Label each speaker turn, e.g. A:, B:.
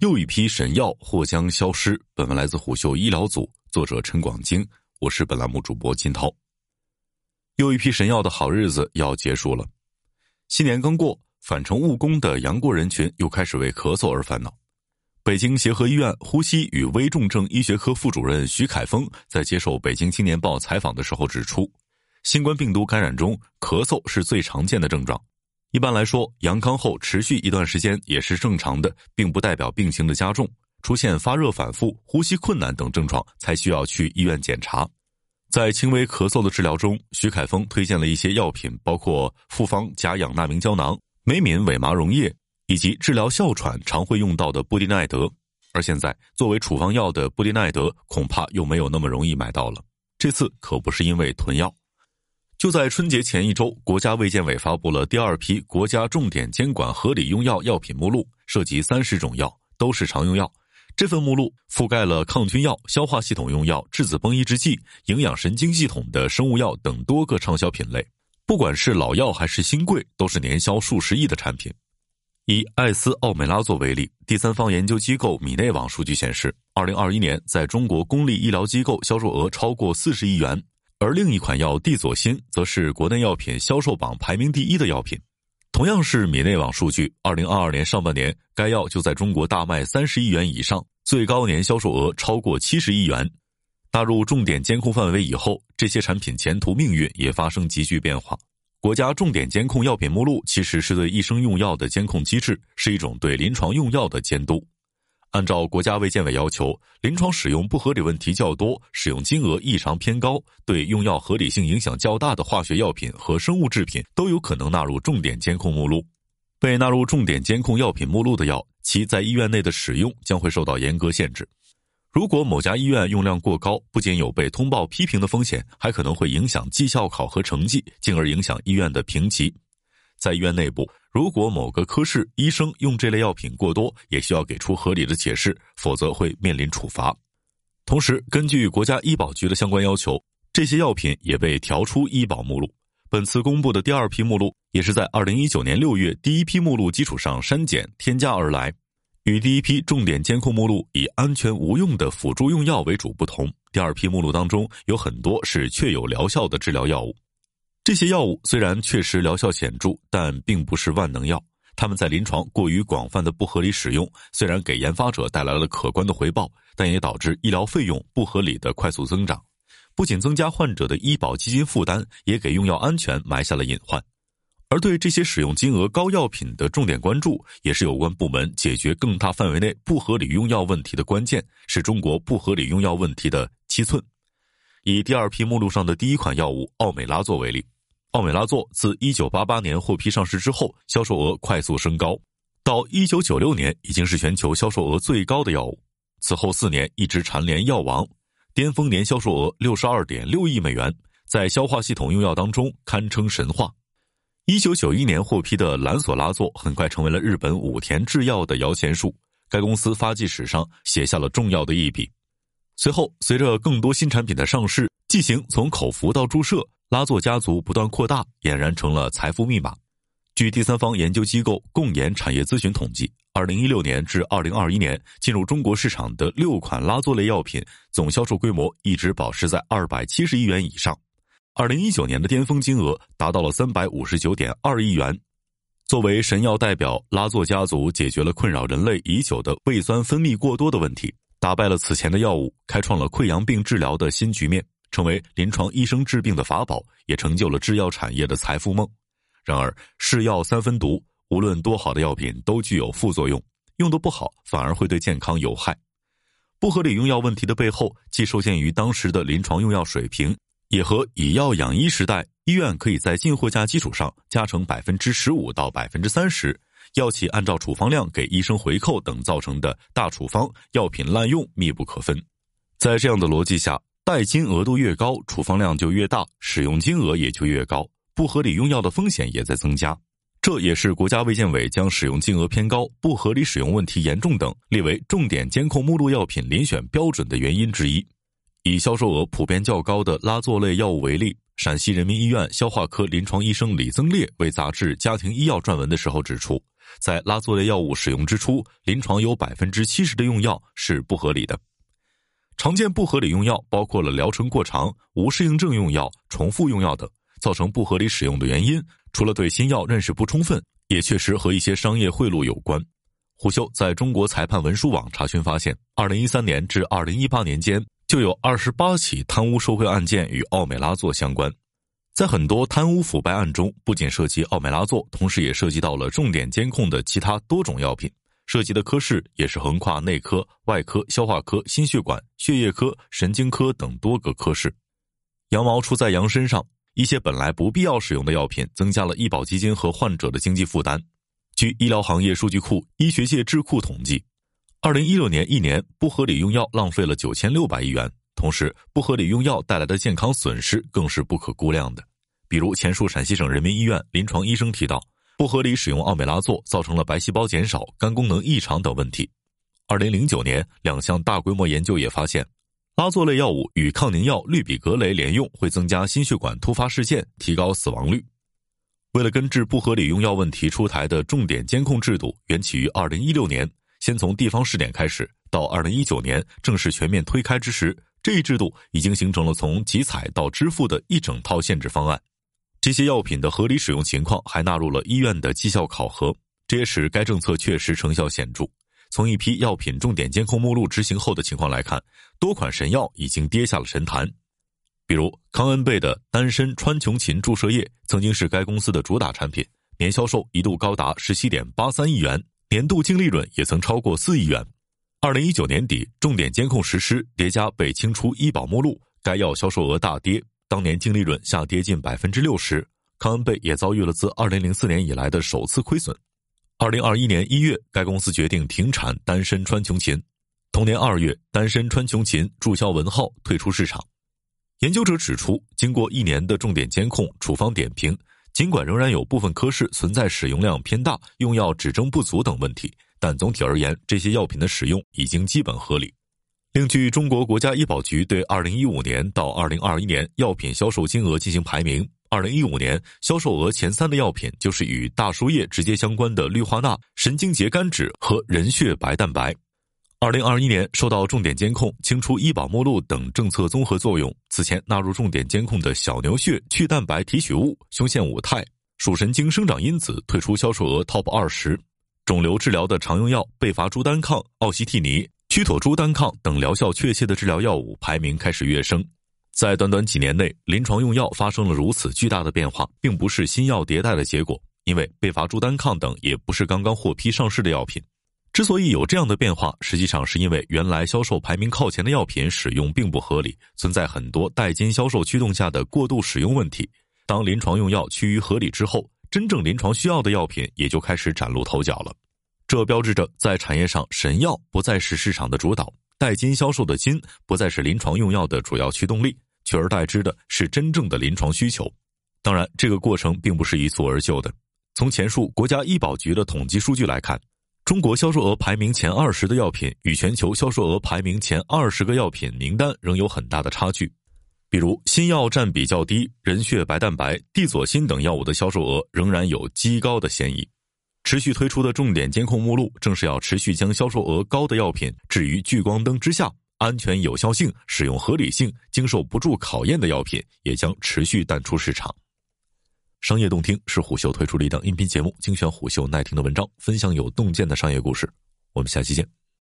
A: 又一批神药或将消失。本文来自虎嗅医疗组，作者陈广京，我是本栏目主播金涛。又一批神药的好日子要结束了，新年刚过，返程务工的杨过人群又开始为咳嗽而烦恼。北京协和医院呼吸与危重症医学科副主任徐凯峰在接受《北京青年报》采访的时候指出，新冠病毒感染中，咳嗽是最常见的症状。一般来说，阳康后持续一段时间也是正常的，并不代表病情的加重。出现发热反复、呼吸困难等症状，才需要去医院检查。在轻微咳嗽的治疗中，徐凯峰推荐了一些药品，包括复方甲氧纳明胶囊、美敏伪麻溶液，以及治疗哮喘常会用到的布地奈德。而现在，作为处方药的布地奈德恐怕又没有那么容易买到了。这次可不是因为囤药。就在春节前一周，国家卫健委发布了第二批国家重点监管合理用药药品目录，涉及三十种药，都是常用药。这份目录覆盖了抗菌药、消化系统用药、质子泵抑制剂、营养神经系统的生物药等多个畅销品类。不管是老药还是新贵，都是年销数十亿的产品。以艾司奥美拉唑为例，第三方研究机构米内网数据显示，二零二一年在中国公立医疗机构销售额超过四十亿元。而另一款药地左辛，则是国内药品销售榜排名第一的药品。同样是米内网数据，二零二二年上半年，该药就在中国大卖三十亿元以上，最高年销售额超过七十亿元。纳入重点监控范围以后，这些产品前途命运也发生急剧变化。国家重点监控药品目录其实是对医生用药的监控机制，是一种对临床用药的监督。按照国家卫健委要求，临床使用不合理问题较多、使用金额异常偏高、对用药合理性影响较大的化学药品和生物制品都有可能纳入重点监控目录。被纳入重点监控药品目录的药，其在医院内的使用将会受到严格限制。如果某家医院用量过高，不仅有被通报批评的风险，还可能会影响绩效考核成绩，进而影响医院的评级。在医院内部，如果某个科室医生用这类药品过多，也需要给出合理的解释，否则会面临处罚。同时，根据国家医保局的相关要求，这些药品也被调出医保目录。本次公布的第二批目录，也是在二零一九年六月第一批目录基础上删减添加而来。与第一批重点监控目录以安全无用的辅助用药为主不同，第二批目录当中有很多是确有疗效的治疗药物。这些药物虽然确实疗效显著，但并不是万能药。他们在临床过于广泛的不合理使用，虽然给研发者带来了可观的回报，但也导致医疗费用不合理的快速增长。不仅增加患者的医保基金负担，也给用药安全埋下了隐患。而对这些使用金额高药品的重点关注，也是有关部门解决更大范围内不合理用药问题的关键，是中国不合理用药问题的七寸。以第二批目录上的第一款药物奥美拉唑为例。奥美拉唑自一九八八年获批上市之后，销售额快速升高，到一九九六年已经是全球销售额最高的药物。此后四年一直蝉联药王，巅峰年销售额六十二点六亿美元，在消化系统用药当中堪称神话。一九九一年获批的兰索拉唑很快成为了日本武田制药的摇钱树，该公司发迹史上写下了重要的一笔。随后，随着更多新产品的上市，剂型从口服到注射。拉唑家族不断扩大，俨然成了财富密码。据第三方研究机构共研产业咨询统计，二零一六年至二零二一年进入中国市场的六款拉唑类药品总销售规模一直保持在二百七十亿元以上。二零一九年的巅峰金额达到了三百五十九点二亿元。作为神药代表，拉唑家族解决了困扰人类已久的胃酸分泌过多的问题，打败了此前的药物，开创了溃疡病治疗的新局面。成为临床医生治病的法宝，也成就了制药产业的财富梦。然而，是药三分毒，无论多好的药品都具有副作用，用的不好反而会对健康有害。不合理用药问题的背后，既受限于当时的临床用药水平，也和以药养医时代医院可以在进货价基础上加成百分之十五到百分之三十，药企按照处方量给医生回扣等造成的大处方药品滥用密不可分。在这样的逻辑下。代金额度越高，处方量就越大，使用金额也就越高，不合理用药的风险也在增加。这也是国家卫健委将使用金额偏高、不合理使用问题严重等列为重点监控目录药品遴选标准的原因之一。以销售额普遍较高的拉唑类药物为例，陕西人民医院消化科临床医生李增烈为杂志《家庭医药》撰文的时候指出，在拉唑类药物使用之初，临床有百分之七十的用药是不合理的。常见不合理用药包括了疗程过长、无适应症用药、重复用药等。造成不合理使用的原因，除了对新药认识不充分，也确实和一些商业贿赂有关。虎嗅在中国裁判文书网查询发现，二零一三年至二零一八年间，就有二十八起贪污受贿案件与奥美拉唑相关。在很多贪污腐败案中，不仅涉及奥美拉唑，同时也涉及到了重点监控的其他多种药品，涉及的科室也是横跨内科、外科、消化科、心血管、血液科、神经科等多个科室。羊毛出在羊身上，一些本来不必要使用的药品，增加了医保基金和患者的经济负担。据医疗行业数据库医学界智库统计，二零一六年一年不合理用药浪费了九千六百亿元。同时，不合理用药带来的健康损失更是不可估量的。比如，前述陕西省人民医院临床医生提到，不合理使用奥美拉唑造成了白细胞减少、肝功能异常等问题。二零零九年，两项大规模研究也发现，拉唑类药物与抗凝药氯吡格雷连用会增加心血管突发事件，提高死亡率。为了根治不合理用药问题，出台的重点监控制度缘起于二零一六年，先从地方试点开始，到二零一九年正式全面推开之时。这一制度已经形成了从集采到支付的一整套限制方案，这些药品的合理使用情况还纳入了医院的绩效考核，这也使该政策确实成效显著。从一批药品重点监控目录执行后的情况来看，多款神药已经跌下了神坛。比如康恩贝的丹参川穹嗪注射液曾经是该公司的主打产品，年销售一度高达十七点八三亿元，年度净利润也曾超过四亿元。二零一九年底，重点监控实施，叠加被清出医保目录，该药销售额大跌，当年净利润下跌近百分之六十。康恩贝也遭遇了自二零零四年以来的首次亏损。二零二一年一月，该公司决定停产丹参川穹嗪。同年二月，丹参川穹嗪注销文号退出市场。研究者指出，经过一年的重点监控、处方点评，尽管仍然有部分科室存在使用量偏大、用药指征不足等问题。但总体而言，这些药品的使用已经基本合理。另据中国国家医保局对2015年到2021年药品销售金额进行排名，2015年销售额前三的药品就是与大输液直接相关的氯化钠、神经节苷酯和人血白蛋白。2021年受到重点监控、清出医保目录等政策综合作用，此前纳入重点监控的小牛血去蛋白提取物、胸腺五肽、属神经生长因子退出销售额 TOP 二十。肿瘤治疗的常用药贝伐珠单抗、奥西替尼、曲妥珠单抗等疗效确切的治疗药物排名开始跃升。在短短几年内，临床用药发生了如此巨大的变化，并不是新药迭代的结果。因为贝伐珠单抗等也不是刚刚获批上市的药品。之所以有这样的变化，实际上是因为原来销售排名靠前的药品使用并不合理，存在很多代金销售驱动下的过度使用问题。当临床用药趋于合理之后。真正临床需要的药品也就开始崭露头角了，这标志着在产业上，神药不再是市场的主导，代金销售的金不再是临床用药的主要驱动力，取而代之的是真正的临床需求。当然，这个过程并不是一蹴而就的。从前述国家医保局的统计数据来看，中国销售额排名前二十的药品与全球销售额排名前二十个药品名单仍有很大的差距。比如新药占比较低，人血白蛋白、地左辛等药物的销售额仍然有极高的嫌疑。持续推出的重点监控目录，正是要持续将销售额高的药品置于聚光灯之下，安全有效性、使用合理性经受不住考验的药品，也将持续淡出市场。商业洞听是虎嗅推出的一档音频节目，精选虎嗅耐听的文章，分享有洞见的商业故事。我们下期见。